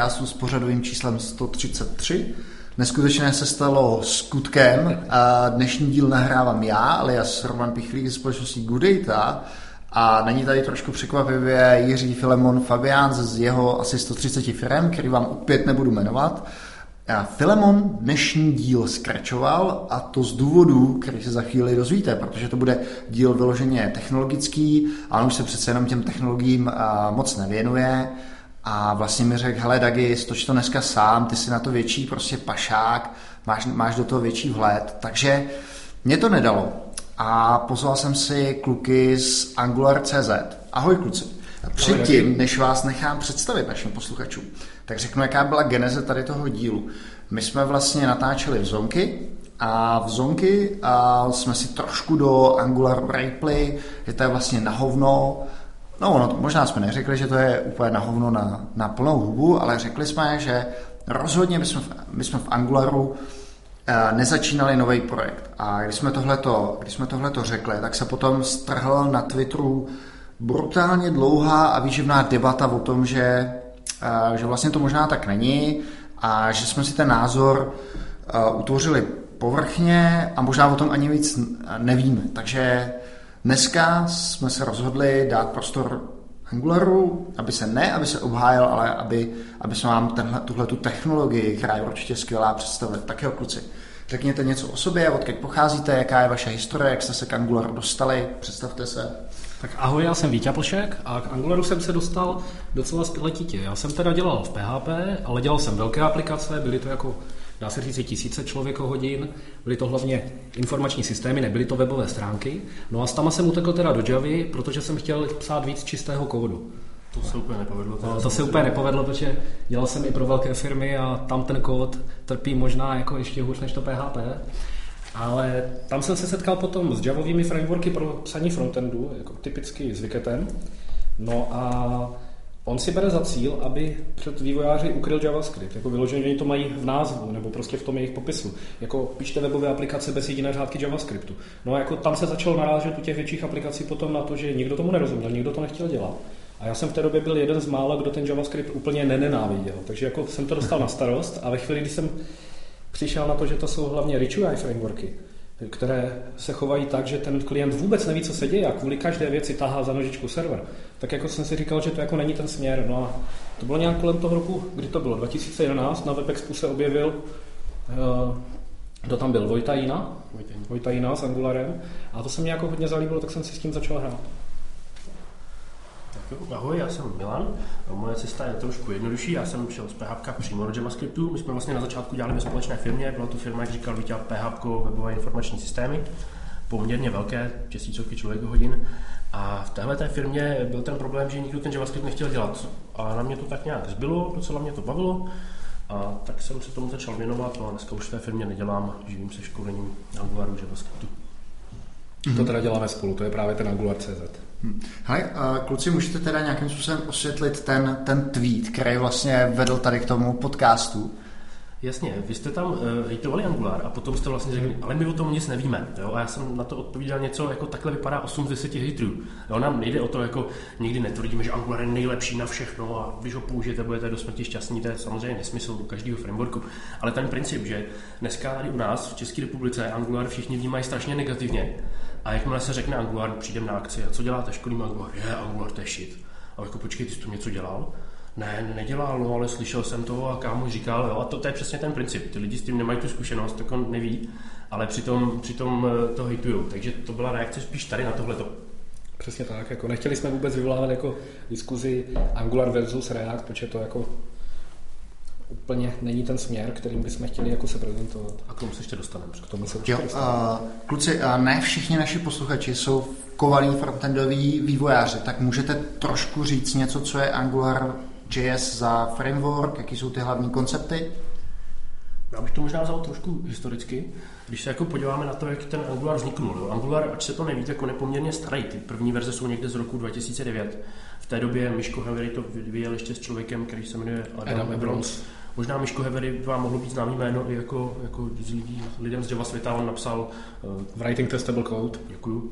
podcastu s pořadovým číslem 133. Neskutečné se stalo skutkem a dnešní díl nahrávám já, alias Roman Pichlík ze společnosti Goodata a není tady trošku překvapivě Jiří Filemon Fabián z jeho asi 130 firm, který vám opět nebudu jmenovat. Filemon dnešní díl skračoval a to z důvodu, který se za chvíli dozvíte, protože to bude díl vyloženě technologický a on už se přece jenom těm technologiím moc nevěnuje a vlastně mi řekl, hele Dagi, stoč to dneska sám, ty si na to větší prostě pašák, máš, máš do toho větší vhled, takže mě to nedalo a pozval jsem si kluky z Angular.cz. Ahoj kluci. Předtím, než vás nechám představit našim posluchačům, tak řeknu, jaká byla geneze tady toho dílu. My jsme vlastně natáčeli v Zonky a v Zonky a jsme si trošku do Angular Replay, že to je vlastně na hovno, No, no, možná jsme neřekli, že to je úplně na hovno na, na plnou hubu, ale řekli jsme, že rozhodně my jsme v, my jsme v Angularu eh, nezačínali nový projekt. A když jsme tohleto, když jsme tohleto řekli, tak se potom strhl na Twitteru brutálně dlouhá a výživná debata o tom, že že vlastně to možná tak není a že jsme si ten názor utvořili povrchně a možná o tom ani víc nevíme. Takže dneska jsme se rozhodli dát prostor Angularu, aby se ne, aby se obhájil, ale aby, aby jsme vám tuhle tu technologii, která je určitě skvělá, představili. Tak jo, kluci, řekněte něco o sobě, odkud pocházíte, jaká je vaše historie, jak jste se k Angularu dostali, představte se. Tak ahoj, já jsem Vítě Plšek a k Angularu jsem se dostal docela letitě. Já jsem teda dělal v PHP, ale dělal jsem velké aplikace, byly to jako dá se říct tisíce člověkohodin, byly to hlavně informační systémy, nebyly to webové stránky. No a s tam jsem utekl teda do Javy, protože jsem chtěl psát víc čistého kódu. To se úplně nepovedlo. No, to se úplně nepovedlo, protože dělal jsem i pro velké firmy a tam ten kód trpí možná jako ještě hůř než to PHP. Ale tam jsem se setkal potom s javovými frameworky pro psaní frontendu, jako typicky s Wiketem. No a on si bere za cíl, aby před vývojáři ukryl JavaScript. Jako vyloženě oni to mají v názvu, nebo prostě v tom jejich popisu. Jako píšte webové aplikace bez jediné řádky JavaScriptu. No a jako tam se začalo narážet u těch větších aplikací potom na to, že nikdo tomu nerozuměl, nikdo to nechtěl dělat. A já jsem v té době byl jeden z mála, kdo ten JavaScript úplně nenenáviděl. Takže jako jsem to dostal na starost a ve chvíli, kdy jsem přišel na to, že to jsou hlavně rich UI frameworky, které se chovají tak, že ten klient vůbec neví, co se děje a kvůli každé věci tahá za nožičku server, tak jako jsem si říkal, že to jako není ten směr. No a to bylo nějak kolem toho roku, kdy to bylo, 2011, na WebExpu se objevil, uh, kdo tam byl, Vojtajina, Vojtajina s Angularem a to se mi jako hodně zalíbilo, tak jsem si s tím začal hrát. Ahoj, já jsem Milan. Moje cesta je trošku jednodušší. Já jsem šel z PHP přímo do JavaScriptu. My jsme vlastně na začátku dělali ve společné firmě. Byla to firma, jak říkal Vítě, PHP, webové informační systémy. Poměrně velké, tisícovky člověk hodin. A v téhle té firmě byl ten problém, že nikdo ten JavaScript nechtěl dělat. A na mě to tak nějak zbylo, docela mě to bavilo. A tak jsem se tomu začal věnovat. No a dneska už v té firmě nedělám, živím se školením Angularu JavaScriptu. Mm-hmm. To teda děláme spolu, to je právě ten Angular.cz. Hmm. Hele, kluci, můžete teda nějakým způsobem osvětlit ten, ten tweet, který vlastně vedl tady k tomu podcastu? Jasně, vy jste tam uh, hejtovali Angular a potom jste vlastně řekli, ale my o tom nic nevíme. Jo? A já jsem na to odpovídal něco, jako takhle vypadá 8 z 10 hejtrů. Jo? Nám nejde o to, jako nikdy netvrdíme, že Angular je nejlepší na všechno a když ho použijete, budete do smrti šťastní, to je samozřejmě nesmysl u každého frameworku. Ale ten princip, že dneska tady u nás v České republice Angular všichni vnímají strašně negativně, a jakmile se řekne Angular, přijdem na akci, a co děláte, školím Angular? Je, Angular, to je shit. A jako počkej, ty jsi to něco dělal? Ne, nedělal, no, ale slyšel jsem to a kámo říkal, jo, a to, to, je přesně ten princip. Ty lidi s tím nemají tu zkušenost, tak on neví, ale přitom, přitom eh, to hejtujou. Takže to byla reakce spíš tady na tohleto. Přesně tak, jako nechtěli jsme vůbec vyvolávat jako diskuzi Angular versus React, protože to jako úplně není ten směr, kterým bychom chtěli jako se prezentovat. A k tomu se ještě dostaneme. K tomu se jo, uh, kluci, uh, ne všichni naši posluchači jsou kovaný frontendoví vývojáři, tak můžete trošku říct něco, co je Angular JS za framework, jaký jsou ty hlavní koncepty? Já bych to možná vzal trošku historicky. Když se jako podíváme na to, jak ten Angular vzniknul. Jo. Angular, ať se to neví, jako nepoměrně starý. Ty první verze jsou někde z roku 2009. V té době Miško Hevery to vyvíjel ještě s člověkem, který se jmenuje Adam, Adam Abrams. Možná Miško Hevery vám mohlo být známý jméno i jako, jako z lidí, lidem z Java světa. On napsal uh, Writing Testable Code. Děkuju.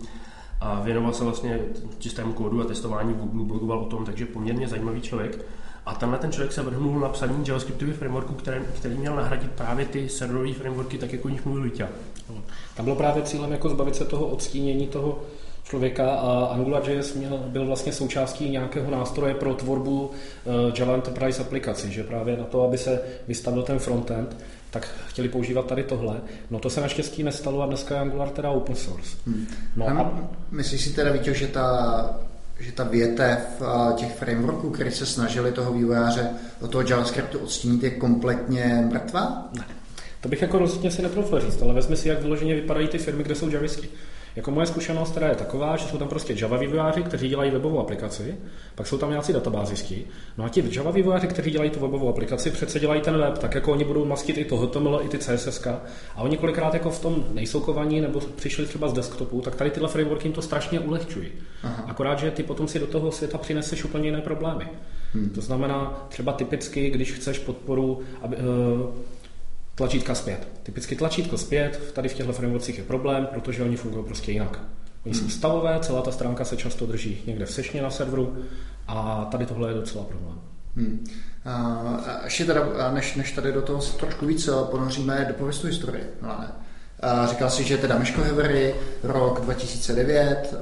a věnoval se vlastně čistému kódu a testování v Google, blogoval o tom, takže poměrně zajímavý člověk. A tenhle ten člověk se vrhnul na psaní JavaScriptových frameworků, který, který měl nahradit právě ty serverové frameworky, tak jako o nich mluvil Vítě. Tam bylo právě cílem jako zbavit se toho odstínění toho člověka a AngularJS měl, byl vlastně součástí nějakého nástroje pro tvorbu uh, Java Enterprise aplikací, že právě na to, aby se vystavil ten frontend, tak chtěli používat tady tohle. No to se naštěstí nestalo a dneska je Angular teda open source. Hmm. No a... Myslíš si teda, Víte, že ta že ta větev těch frameworků, které se snažili toho vývojáře do toho JavaScriptu odstínit, je kompletně mrtvá? Ne. To bych jako rozhodně si netrofil říct, ale vezmi si, jak vyloženě vypadají ty firmy, kde jsou javistky. Jako moje zkušenost teda je taková, že jsou tam prostě Java vývojáři, kteří dělají webovou aplikaci, pak jsou tam nějací databázisti. No a ti Java vývojáři, kteří dělají tu webovou aplikaci, přece dělají ten web, tak jako oni budou mastit i to HTML, i ty CSS. A oni kolikrát jako v tom nejsou kovaní nebo přišli třeba z desktopu, tak tady tyhle frameworky jim to strašně ulehčují. Aha. Akorát, že ty potom si do toho světa přineseš úplně jiné problémy. Hmm. To znamená, třeba typicky, když chceš podporu, aby, uh, tlačítka zpět. Typicky tlačítko zpět, tady v těchto frameworkcích je problém, protože oni fungují prostě jinak. Oni jsou stavové, celá ta stránka se často drží někde v sešně na serveru a tady tohle je docela problém. Hmm. A ještě teda, než, než tady do toho se trošku víc ponoříme do pověstu historie. No, ne. A říkal si, že teda Miško Hevery, rok 2009,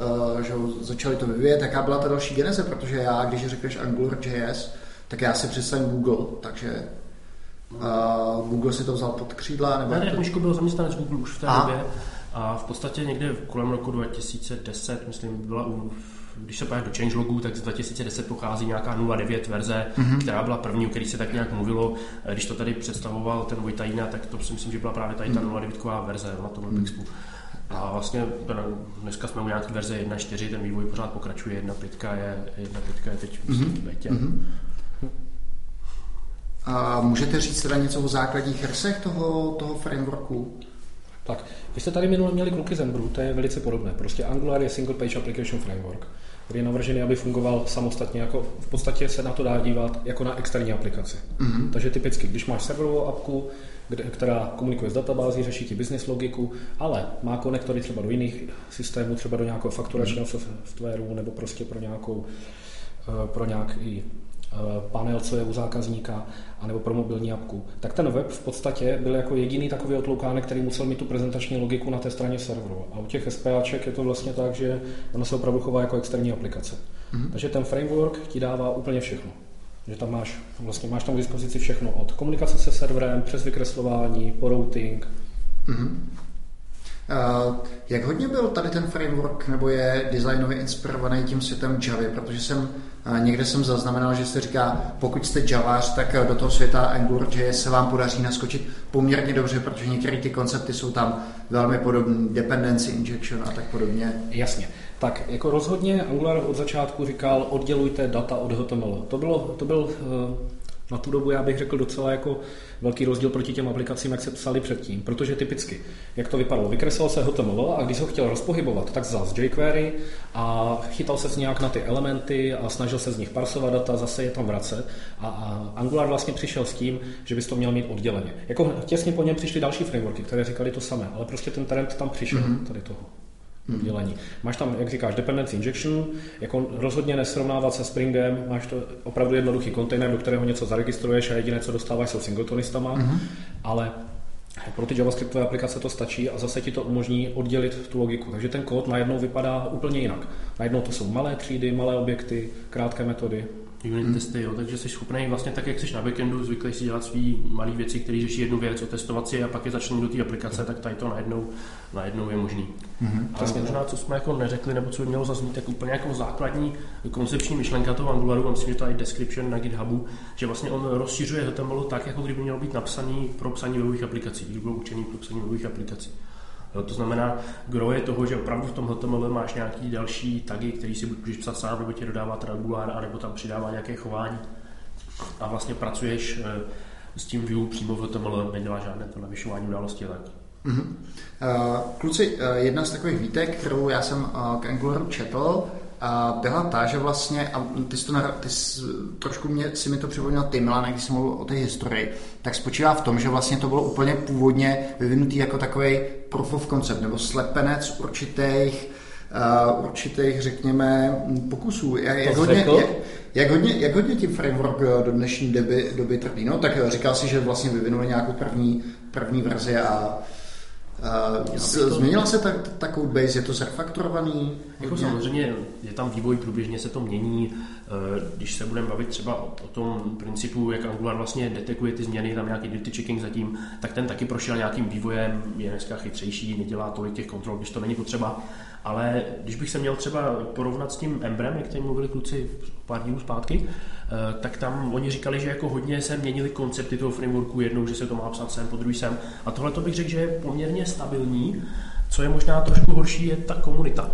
že začali to vyvíjet. Jaká byla ta další geneze? Protože já, když řekneš AngularJS, tak já si představím Google, takže a Google si to vzal pod křídla? Nebo ne, ne, Miško byl zaměstnanec Google už v té a. době a v podstatě někde kolem roku 2010, myslím, byla u když se podíváš do changelogu, tak z 2010 pochází nějaká 0.9 verze, mm-hmm. která byla první, o který se tak nějak mluvilo. Když to tady představoval ten Vojtajina, tak to si myslím, že byla právě tady ta mm-hmm. 0.9 verze na tom mm-hmm. A vlastně dneska jsme u nějaké verze 1.4, ten vývoj pořád pokračuje, 1.5 je, 1.5 je teď mm-hmm. v betě. Mm-hmm. A můžete říct teda něco o základních rysech toho, toho frameworku? Tak, vy jste tady minule měli kluky Zenbru, to je velice podobné. Prostě Angular je Single Page Application Framework, který je navržený, aby fungoval samostatně. Jako v podstatě se na to dá dívat jako na externí aplikaci. Mm-hmm. Takže typicky, když máš serverovou apku, kde, která komunikuje s databází, řeší ti business logiku, ale má konektory třeba do jiných systémů, třeba do nějakého fakturačního mm-hmm. softwaru nebo prostě pro nějakou eh, pro nějaký panel, co je u zákazníka, anebo pro mobilní apku, tak ten web v podstatě byl jako jediný takový otloukánek, který musel mít tu prezentační logiku na té straně serveru. A u těch SPAček je to vlastně tak, že ono se opravdu chová jako externí aplikace. Mm-hmm. Takže ten framework ti dává úplně všechno. Že tam máš, vlastně máš tam k dispozici všechno od komunikace se serverem, přes vykreslování, po routing. Mm-hmm. Uh, jak hodně byl tady ten framework, nebo je designově inspirovaný tím světem Java, protože jsem uh, někde jsem zaznamenal, že se říká, pokud jste Javář, tak uh, do toho světa AngularJS se vám podaří naskočit poměrně dobře, protože některé ty koncepty jsou tam velmi podobné, dependency injection a tak podobně. Jasně. Tak jako rozhodně Angular od začátku říkal, oddělujte data od HTML. To, bylo, to byl na tu dobu já bych řekl docela jako velký rozdíl proti těm aplikacím, jak se psali předtím, protože typicky, jak to vypadalo, vykreslil se HTML a když ho chtěl rozpohybovat, tak zase jQuery a chytal se z nějak na ty elementy a snažil se z nich parsovat data, zase je tam vracet a, a Angular vlastně přišel s tím, že bys to měl mít odděleně. Jako těsně po něm přišly další frameworky, které říkali to samé, ale prostě ten trend tam přišel mm-hmm. tady toho oddělení. Máš tam, jak říkáš, dependency injection, jako rozhodně nesrovnávat se Springem, máš to opravdu jednoduchý kontejner, do kterého něco zaregistruješ a jediné, co dostáváš, jsou singletonistama, mm-hmm. ale pro ty JavaScriptové aplikace to stačí a zase ti to umožní oddělit tu logiku. Takže ten kód najednou vypadá úplně jinak. Najednou to jsou malé třídy, malé objekty, krátké metody unit hmm. testy, jo, takže jsi schopný vlastně tak, jak jsi na backendu, zvyklý si dělat svý malé věci, které řeší jednu věc, otestovat si a pak je začne do té aplikace, tak tady to najednou, najednou je možný. Hmm. Ale vlastně možná, co jsme jako neřekli, nebo co by mělo zaznít, tak úplně jako základní koncepční myšlenka toho Angularu, a myslím, že to je description na GitHubu, že vlastně on rozšiřuje HTML tak, jako kdyby mělo být napsaný pro psaní webových aplikací, kdyby bylo učený pro psaní webových aplikací. Jo, to znamená, gro je toho, že opravdu v tom HTML máš nějaký další tagy, který si můžeš psat sám, nebo tě dodává Angular, anebo tam přidává nějaké chování. A vlastně pracuješ eh, s tím view přímo v HTML, nedělá žádné to navyšování události tak. Mm-hmm. Kluci, uh, jedna z takových výtek, kterou já jsem k Angularu četl, byla ta, že vlastně, a ty, jsi to, ty jsi, trošku mě, si mi to připomněl ty, Milane, když jsem mluvil o té historii, tak spočívá v tom, že vlastně to bylo úplně původně vyvinutý jako takový proof of concept, nebo slepenec určitých uh, určitých, řekněme, pokusů. Jak, jak, hodně, jak, jak, hodně, jak hodně tím framework do dnešní doby, doby trpí? No, tak říkal si, že vlastně vyvinuli nějakou první, první verzi a Uh, změnila se ta, ta codebase, je to zrefaktorovaný? Jako samozřejmě je tam vývoj, průběžně se to mění. Když se budeme bavit třeba o, o tom principu, jak Angular vlastně detekuje ty změny, tam nějaký duty checking zatím, tak ten taky prošel nějakým vývojem, je dneska chytřejší, nedělá tolik těch kontrol, když to není potřeba. Ale když bych se měl třeba porovnat s tím Embrem, jak tady mluvili kluci pár dílů zpátky, eh, tak tam oni říkali, že jako hodně se měnili koncepty toho frameworku jednou, že se to má psat sem, po druhý sem. A tohle to bych řekl, že je poměrně stabilní. Co je možná trošku horší, je ta komunita.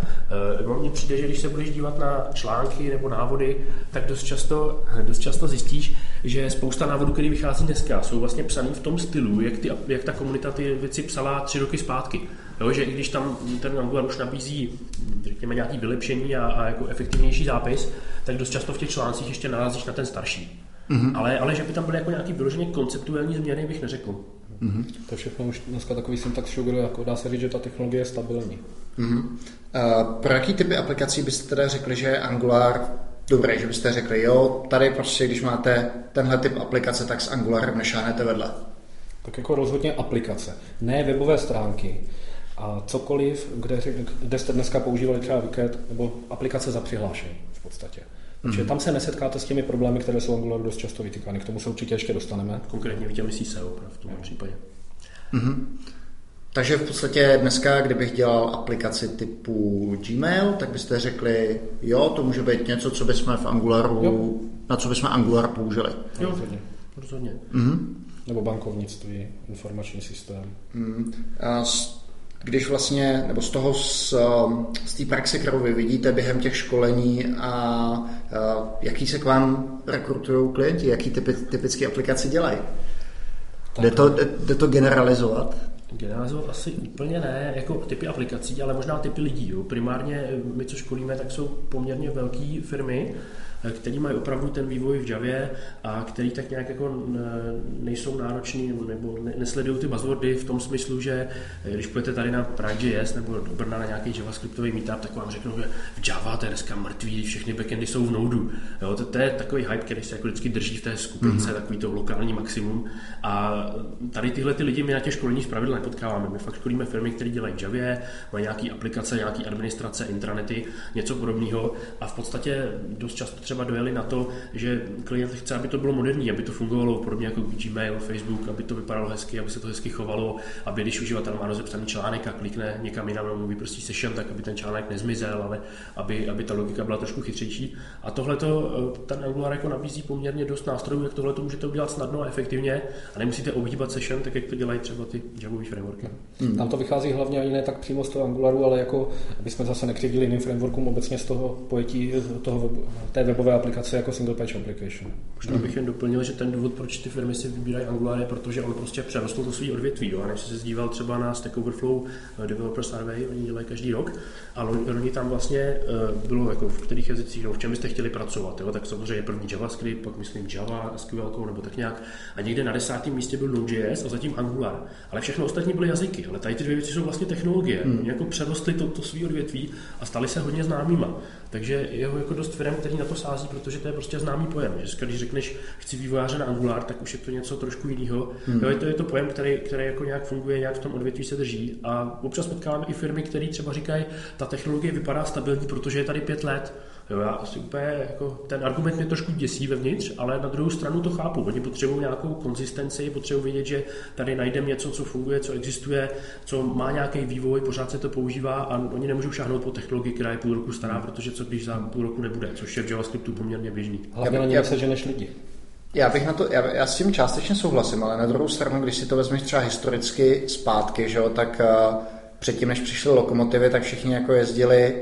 E, mně přijde, že když se budeš dívat na články nebo návody, tak dost často, dost často zjistíš, že spousta návodů, které vychází dneska, jsou vlastně psaný v tom stylu, jak, ty, jak ta komunita ty věci psala tři roky zpátky. Jo, že i když tam ten Angular už nabízí, řekněme, nějaký vylepšení a, a jako efektivnější zápis, tak dost často v těch článcích ještě narazíš na ten starší. Mm-hmm. Ale, ale že by tam byly jako nějaký vyloženě konceptuální změny, bych neřekl. Mm-hmm. To všechno už dneska takový syntax sugar, jako dá se říct, že ta technologie je stabilní. Mm-hmm. Uh, pro jaký typy aplikací byste teda řekli, že je Angular dobré, že byste řekli, jo, tady prostě, když máte tenhle typ aplikace, tak s Angularem nešáhnete vedle? Tak jako rozhodně aplikace, ne webové stránky a cokoliv, kde, kde jste dneska používali třeba Wicked nebo aplikace za přihlášení v podstatě. Takže mm. tam se nesetkáte s těmi problémy, které jsou Angularu dost často vytýkány. K tomu se určitě ještě dostaneme. Konkrétně myslí SEO v tom případě. Mm-hmm. Takže v podstatě dneska, kdybych dělal aplikaci typu Gmail, tak byste řekli, jo, to může být něco, co bychom v Angularu, jo. na co bychom Angular použili. Jo, rozhodně. rozhodně. Mm-hmm. Nebo bankovnictví, informační systém. Mm. A když vlastně, nebo z toho, z, z té praxe, kterou vy vidíte během těch školení a, a jaký se k vám rekrutují klienti, jaký typy, typické aplikace dělají? Jde to, jde, jde to generalizovat? Generalizovat asi úplně ne, jako typy aplikací, ale možná typy lidí. Jo. Primárně my, co školíme, tak jsou poměrně velké firmy, který mají opravdu ten vývoj v Javě a který tak nějak jako nejsou nároční nebo nesledují ty buzzwordy v tom smyslu, že eh, když půjdete tady na Pride.js nebo do Brna na nějaký javascriptový meetup, tak vám řeknou, že v Java to je dneska mrtvý, všechny backendy jsou v Nodu. Jo, to, to, je takový hype, který se jako vždycky drží v té skupince, mm-hmm. takový to lokální maximum. A tady tyhle ty lidi my na těch školeních pravidla nepotkáváme. My fakt školíme firmy, které dělají Javě, mají nějaké aplikace, nějaké administrace, intranety, něco podobného a v podstatě dost často třeba dojeli na to, že klient chce, aby to bylo moderní, aby to fungovalo podobně jako Gmail, Facebook, aby to vypadalo hezky, aby se to hezky chovalo, aby když uživatel má rozepsaný článek a klikne někam jinam nebo vyprostí session, tak aby ten článek nezmizel, ale aby, aby ta logika byla trošku chytřejší. A tohle to eh, ten Angular jako nabízí poměrně dost nástrojů, jak tohle to můžete udělat snadno a efektivně a nemusíte ohýbat session, tak jak to dělají třeba ty Javové frameworky. Hmm. Tam to vychází hlavně ani ne tak přímo z toho Angularu, ale jako, aby jsme zase nekřivdili jiným frameworkům obecně z toho pojetí toho, té aplikace jako single page application. Možná bych jen doplnil, že ten důvod, proč ty firmy si vybírají Angular, je protože on prostě přerostl to svý odvětví. Jo? A než se zdíval třeba na Stack Overflow eh, Developer Survey, oni dělají každý rok, a oni tam vlastně eh, bylo, jako v kterých jazycích, no, v čem byste chtěli pracovat. Jo? Tak samozřejmě první JavaScript, pak myslím Java, SQL nebo tak nějak. A někde na desátém místě byl Node.js a zatím Angular. Ale všechno ostatní byly jazyky. Ale tady ty dvě věci jsou vlastně technologie. Hmm. Oni jako přerostli to, to svý odvětví a stali se hodně známýma. Takže je jako dost firm, který na to sází, protože to je prostě známý pojem. Že když řekneš, chci vývojáře na Angular, tak už je to něco trošku jiného. Hmm. Jo, je, to, je to pojem, který, který jako nějak funguje, nějak v tom odvětví se drží. A občas potkáváme i firmy, které třeba říkají, ta technologie vypadá stabilní, protože je tady pět let. Jo, já asi úplně, jako, ten argument mě trošku děsí vevnitř, ale na druhou stranu to chápu. Oni potřebují nějakou konzistenci, potřebují vědět, že tady najdeme něco, co funguje, co existuje, co má nějaký vývoj, pořád se to používá a oni nemůžou šáhnout po technologii, která je půl roku stará, protože co když za půl roku nebude, což je v JavaScriptu poměrně běžný. Hlavně na něj se než lidi. Já bych na to, já, já s tím částečně souhlasím, ale na druhou stranu, když si to vezmeš třeba historicky zpátky, že jo, tak uh, předtím, než přišly lokomotivy, tak všichni jako jezdili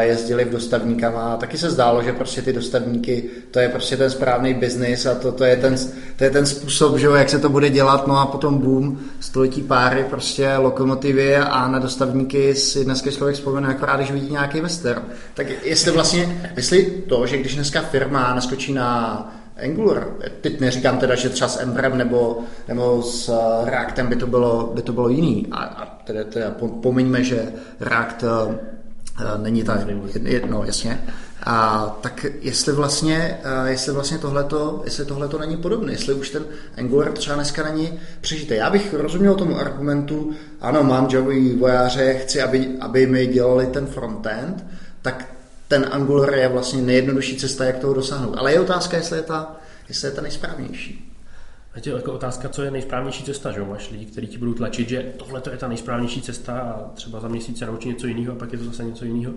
jezdili v dostavníkama a taky se zdálo, že prostě ty dostavníky, to je prostě ten správný biznis a to, to, je ten, to je ten způsob, že jak se to bude dělat, no a potom boom, století páry, prostě lokomotivy a na dostavníky si dneska člověk vzpomene akorát, když vidí nějaký western. Tak jestli vlastně, jestli to, že když dneska firma naskočí na Angular. Teď neříkám teda, že třeba s Embrem nebo, nebo s Reactem by to bylo, by to bylo jiný. A, a teda, teda pomeňme, že React není ta, no jasně. A tak jestli vlastně, jestli vlastně tohleto, jestli tohleto není podobné, jestli už ten Angular třeba dneska není přežité. Já bych rozuměl tomu argumentu, ano, mám Javový vojáře, chci, aby, aby mi dělali ten frontend, tak ten Angular je vlastně nejjednodušší cesta, jak toho dosáhnout. Ale je otázka, jestli je ta, jestli je ta nejsprávnější. A je jako otázka, co je nejsprávnější cesta, že Máš lidi, kteří ti budou tlačit, že tohle je ta nejsprávnější cesta a třeba za měsíc se naučí něco jiného a pak je to zase něco jiného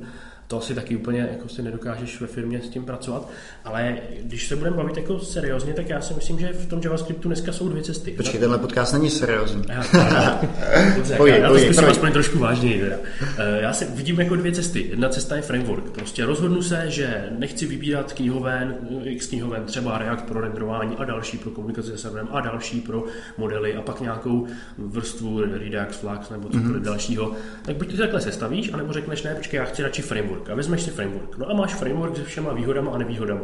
to asi taky úplně jako si nedokážeš ve firmě s tím pracovat. Ale když se budeme bavit jako seriózně, tak já si myslím, že v tom JavaScriptu dneska jsou dvě cesty. Počkej, tenhle podcast není seriózní. Dobře, já, já to zkusím aspoň trošku vážněji. Teda. Eh, já si vidím jako dvě cesty. Jedna cesta je framework. Prostě rozhodnu se, že nechci vybírat knihoven, x knihoven, třeba React pro renderování a další pro komunikaci se serverem a další pro modely a pak nějakou vrstvu Redux, Flux nebo cokoliv mm-hmm. dalšího. Tak buď ty takhle sestavíš, anebo řekneš, ne, počkej, já chci radši framework framework a vezmeš si framework. No a máš framework se všema výhodama a nevýhodama.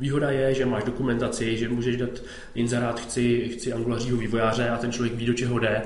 Výhoda je, že máš dokumentaci, že můžeš dát inzerát, chci, chci angulařího vývojáře a ten člověk ví, do čeho jde.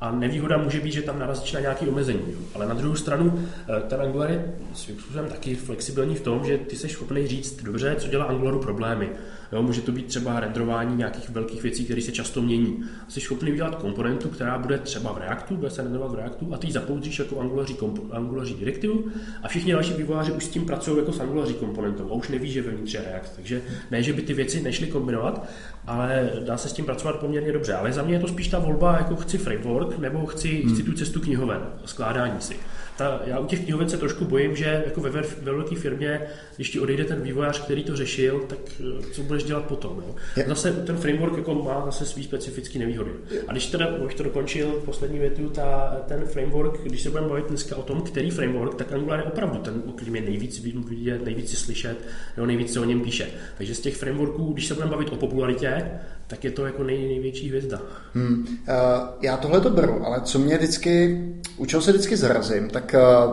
A nevýhoda může být, že tam narazíš na nějaké omezení. Jo. Ale na druhou stranu, eh, ten Angular je svým způsobem taky flexibilní v tom, že ty jsi schopný říct dobře, co dělá Angularu problémy. Jo, může to být třeba renderování nějakých velkých věcí, které se často mění. Jsi schopný udělat komponentu, která bude třeba v Reactu, bude se renderovat v Reactu a ty ji jako angulaří, angulaří direktivu a všichni další vývojáři už s tím pracují jako s angulaří komponentou a už neví, že vevnitř je React. Takže ne, že by ty věci nešly kombinovat, ale dá se s tím pracovat poměrně dobře. Ale za mě je to spíš ta volba, jako chci framework nebo chci, chci tu cestu knihoven, skládání si ta, já u těch knihoven se trošku bojím, že jako ve, ve velké firmě, když ti odejde ten vývojář, který to řešil, tak eh, co budeš dělat potom? Jo? Zase ten framework jako má zase svý specifický nevýhody. A když teda, už to dokončil poslední větu, ta, ten framework, když se budeme bavit dneska o tom, který framework, tak Angular je opravdu ten, o kterým je nejvíc vidět, nejvíc slyšet, jo, nejvíc se o něm píše. Takže z těch frameworků, když se budeme bavit o popularitě, tak je to jako nej, největší hvězda. Hmm. Uh, já tohle to beru, ale co mě vždycky, u čeho se vždycky zarazím, tak uh,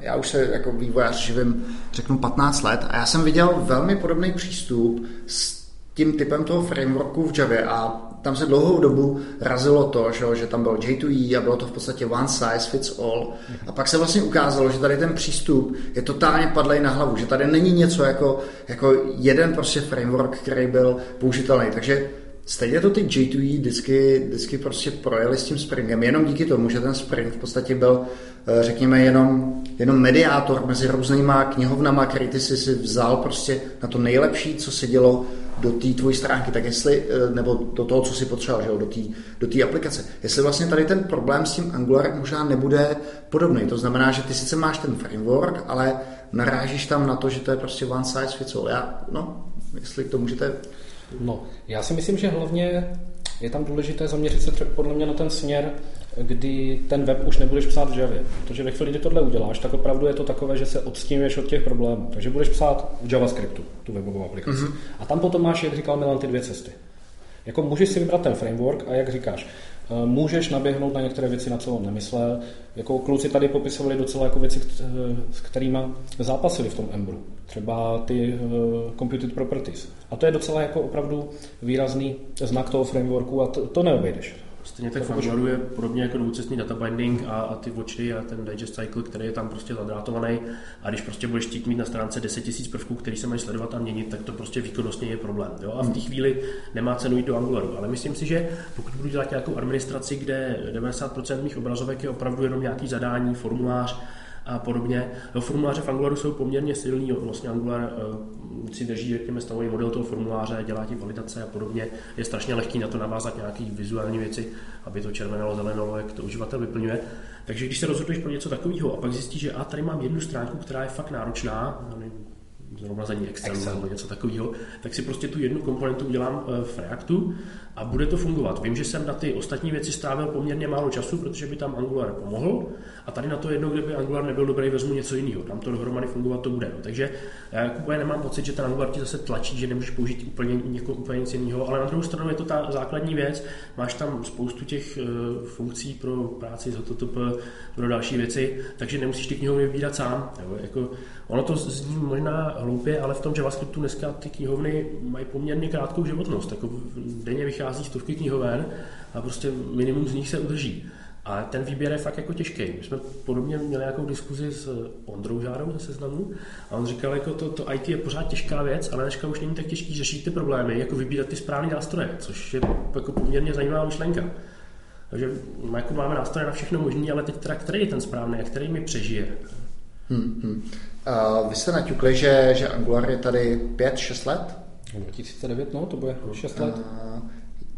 já už se jako vývojář živím, řeknu 15 let a já jsem viděl velmi podobný přístup s tím typem toho frameworku v Javě a tam se dlouhou dobu razilo to, že, že tam bylo J2E a bylo to v podstatě one size fits all. A pak se vlastně ukázalo, že tady ten přístup je totálně padlej na hlavu, že tady není něco jako, jako jeden prostě framework, který byl použitelný. Takže Stejně to ty J2E vždycky, vždycky prostě projeli s tím Springem, jenom díky tomu, že ten Spring v podstatě byl, eh, řekněme, jenom, jenom mediátor mezi různýma knihovnama, který ty si, si vzal prostě na to nejlepší, co se dělo do té tvojí stránky, tak jestli, eh, nebo do toho, co si potřeboval, že jo, do té do aplikace. Jestli vlastně tady ten problém s tím Angularem možná nebude podobný. To znamená, že ty sice máš ten framework, ale narážíš tam na to, že to je prostě one size fits all. Já, no, jestli to můžete No, já si myslím, že hlavně je tam důležité zaměřit se podle mě na ten směr, kdy ten web už nebudeš psát v Javě. Protože ve chvíli, kdy tohle uděláš, tak opravdu je to takové, že se odstímuješ od těch problémů. Takže budeš psát v JavaScriptu, tu webovou aplikaci. Mm-hmm. A tam potom máš, jak říkal Milan, ty dvě cesty. Jako můžeš si vybrat ten framework a jak říkáš, můžeš naběhnout na některé věci, na co on nemyslel. Jako kluci tady popisovali docela jako věci, s kterými zápasili v tom Embru. Třeba ty uh, computed properties. A to je docela jako opravdu výrazný znak toho frameworku a to, to neobejdeš. Stejně tak v Anguaru je podobně jako dvoucestný data binding a, a ty watchy a ten digest cycle, který je tam prostě zadrátovaný. A když prostě budeš chtít mít na stránce 10 000 prvků, který se mají sledovat a měnit, tak to prostě výkonnostně je problém. Jo? A v té chvíli nemá cenu jít do Angularu. Ale myslím si, že pokud budu dělat nějakou administraci, kde 90% mých obrazovek je opravdu jenom nějaký zadání, formulář, a podobně. No, formuláře v Angularu jsou poměrně silný, vlastně Angular uh, si drží, řekněme, stavový model toho formuláře, dělá ti validace a podobně. Je strašně lehký na to navázat nějaké vizuální věci, aby to červenalo, zelenalo, jak to uživatel vyplňuje. Takže když se rozhoduješ pro něco takového a pak zjistíš, že a tady mám jednu stránku, která je fakt náročná, zrovnazení Excel, Excel nebo něco takového, tak si prostě tu jednu komponentu udělám eh, v Reactu a bude to fungovat. Vím, že jsem na ty ostatní věci strávil poměrně málo času, protože by tam Angular pomohl a tady na to jedno, kdyby Angular nebyl dobrý, vezmu něco jiného. Tam to dohromady fungovat to bude. No. Takže já úplně nemám pocit, že ten Angular ti zase tlačí, že nemůžeš použít úplně, něko, úplně nic jiného, ale na druhou stranu je to ta základní věc. Máš tam spoustu těch uh, funkcí pro práci z HTTP, pro další věci, takže nemusíš ty knihovny vybírat sám. Jo. Jako, ono to zní možná hloupě, ale v tom JavaScriptu dneska ty knihovny mají poměrně krátkou životnost. Jako denně vychází stovky knihoven a prostě minimum z nich se udrží. A ten výběr je fakt jako těžký. My jsme podobně měli nějakou diskuzi s Ondrou Žárou ze seznamu a on říkal, jako to, to IT je pořád těžká věc, ale dneška už není tak těžký řešit ty problémy, jako vybírat ty správné nástroje, což je jako poměrně zajímavá myšlenka. Takže jako máme nástroje na všechno možné, ale teď teda, který je ten správný a který mi přežije. Hmm, hmm. Uh, vy jste naťukli, že, že Angular je tady 5-6 let? 2009, no, to bude 6 let. Uh,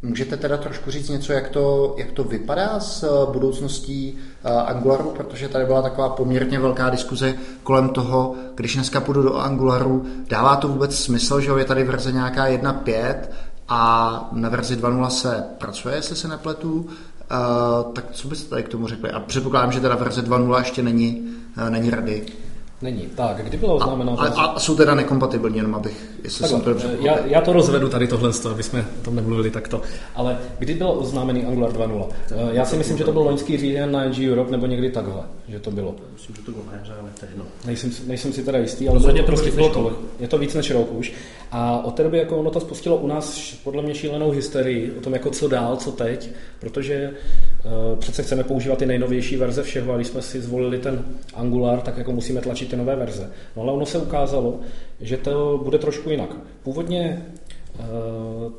Můžete teda trošku říct něco, jak to, jak to vypadá s eh, budoucností eh, Angularu, protože tady byla taková poměrně velká diskuze kolem toho, když dneska půjdu do Angularu, dává to vůbec smysl, že je tady verze nějaká 1.5 a na verzi 2.0 se pracuje, jestli se nepletu, uh, tak co byste tady k tomu řekli? A předpokládám, že teda verze 2.0 ještě není, není ready. Není. Tak, kdy bylo oznámeno? A, a, a jsou teda nekompatibilní, jenom abych, jestli Takhle, jsem to dobře já, já, to rozvedu tady tohle, aby jsme o tom nemluvili takto. Ale kdy byl oznámený Angular 2.0? Eh, já si myslím, že to byl loňský říjen na NG Europe, nebo někdy takhle, že to bylo. Myslím, že to bylo na ale to je jedno. Nejsem, nejsem si teda jistý, ale bylo to prostě bylo to, je to víc než rok už. A od té doby jako ono to spustilo u nás podle mě šílenou hysterii o tom, jako co dál, co teď, protože přece chceme používat ty nejnovější verze všeho a když jsme si zvolili ten Angular, tak jako musíme tlačit ty nové verze. No ale ono se ukázalo, že to bude trošku jinak. Původně uh,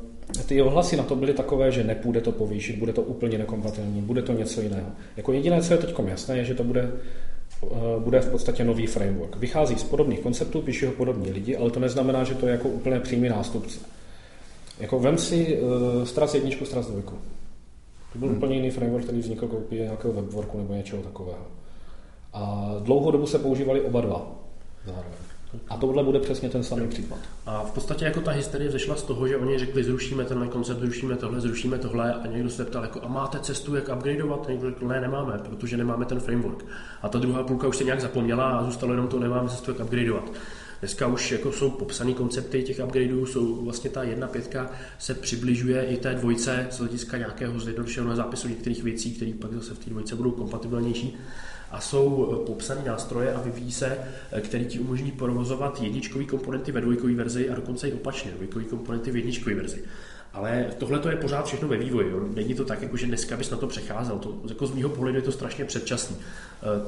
ty ohlasy na to byly takové, že nepůjde to povýšit, bude to úplně nekompatibilní, bude to něco jiného. Jako jediné, co je teď jasné, je, že to bude Eh, bude v podstatě nový framework. Vychází z podobných konceptů, píší ho podobní lidi, ale to neznamená, že to je jako úplně přímý nástupce. Jako vem si uh, Stras jedničku, Stras dvojku. To byl hmm. úplně jiný framework, který vznikl koupí nějakého webworku nebo něčeho takového. A dlouhou dobu se používali oba dva zároveň. A tohle bude přesně ten samý případ. A v podstatě jako ta hysterie vzešla z toho, že oni řekli, zrušíme tenhle koncept, zrušíme tohle, zrušíme tohle a někdo se ptal, jako, a máte cestu, jak upgradeovat? A někdo řekl, ne, nemáme, protože nemáme ten framework. A ta druhá půlka už se nějak zapomněla a zůstalo jenom to, nemáme cestu, jak upgradeovat. Dneska už jako jsou popsané koncepty těch upgradeů, jsou vlastně ta jedna pětka se přibližuje i té dvojce z hlediska nějakého zjednodušeného zápisu některých věcí, které pak zase v té dvojce budou kompatibilnější a jsou eh, popsané nástroje a vyvíjí se, eh, který ti umožní provozovat jedničkový komponenty ve dvojkové verzi a dokonce i opačně, dvojkový komponenty v jedničkové verzi. Ale tohle to je pořád všechno ve vývoji. Jo. Není to tak, jako že dneska bys na to přecházel. To, jako z mého pohledu je to strašně předčasný.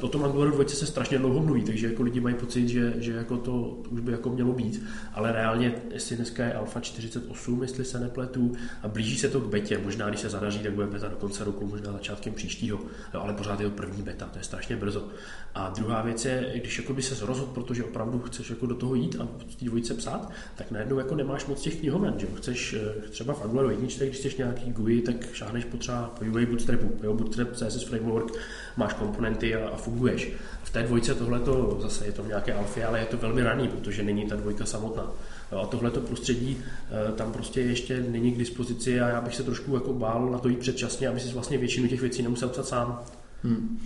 O tom Angularu 2 se strašně dlouho mluví, takže jako lidi mají pocit, že, že jako to už by jako mělo být. Ale reálně, jestli dneska je Alfa 48, jestli se nepletu, a blíží se to k betě. Možná, když se zadaří, tak bude beta do konce roku, možná začátkem příštího. Jo, ale pořád je to první beta, to je strašně brzo. A druhá věc je, když jako by se rozhodl, protože opravdu chceš jako do toho jít a v té dvojice psát, tak najednou jako nemáš moc těch knihoven. Že? Chceš eh, třeba v Angularu jedničce, když chceš nějaký GUI, tak šáhneš potřeba po vývoji Bootstrapu. Jo? Bootstrap CSS Framework, máš komponenty a, a funguješ. V té dvojce tohle to zase je to nějaké alfě, ale je to velmi raný, protože není ta dvojka samotná. Jo, a tohleto prostředí eh, tam prostě ještě není k dispozici a já bych se trošku jako bál na to jít předčasně, aby si vlastně většinu těch věcí nemusel psat sám. Hmm.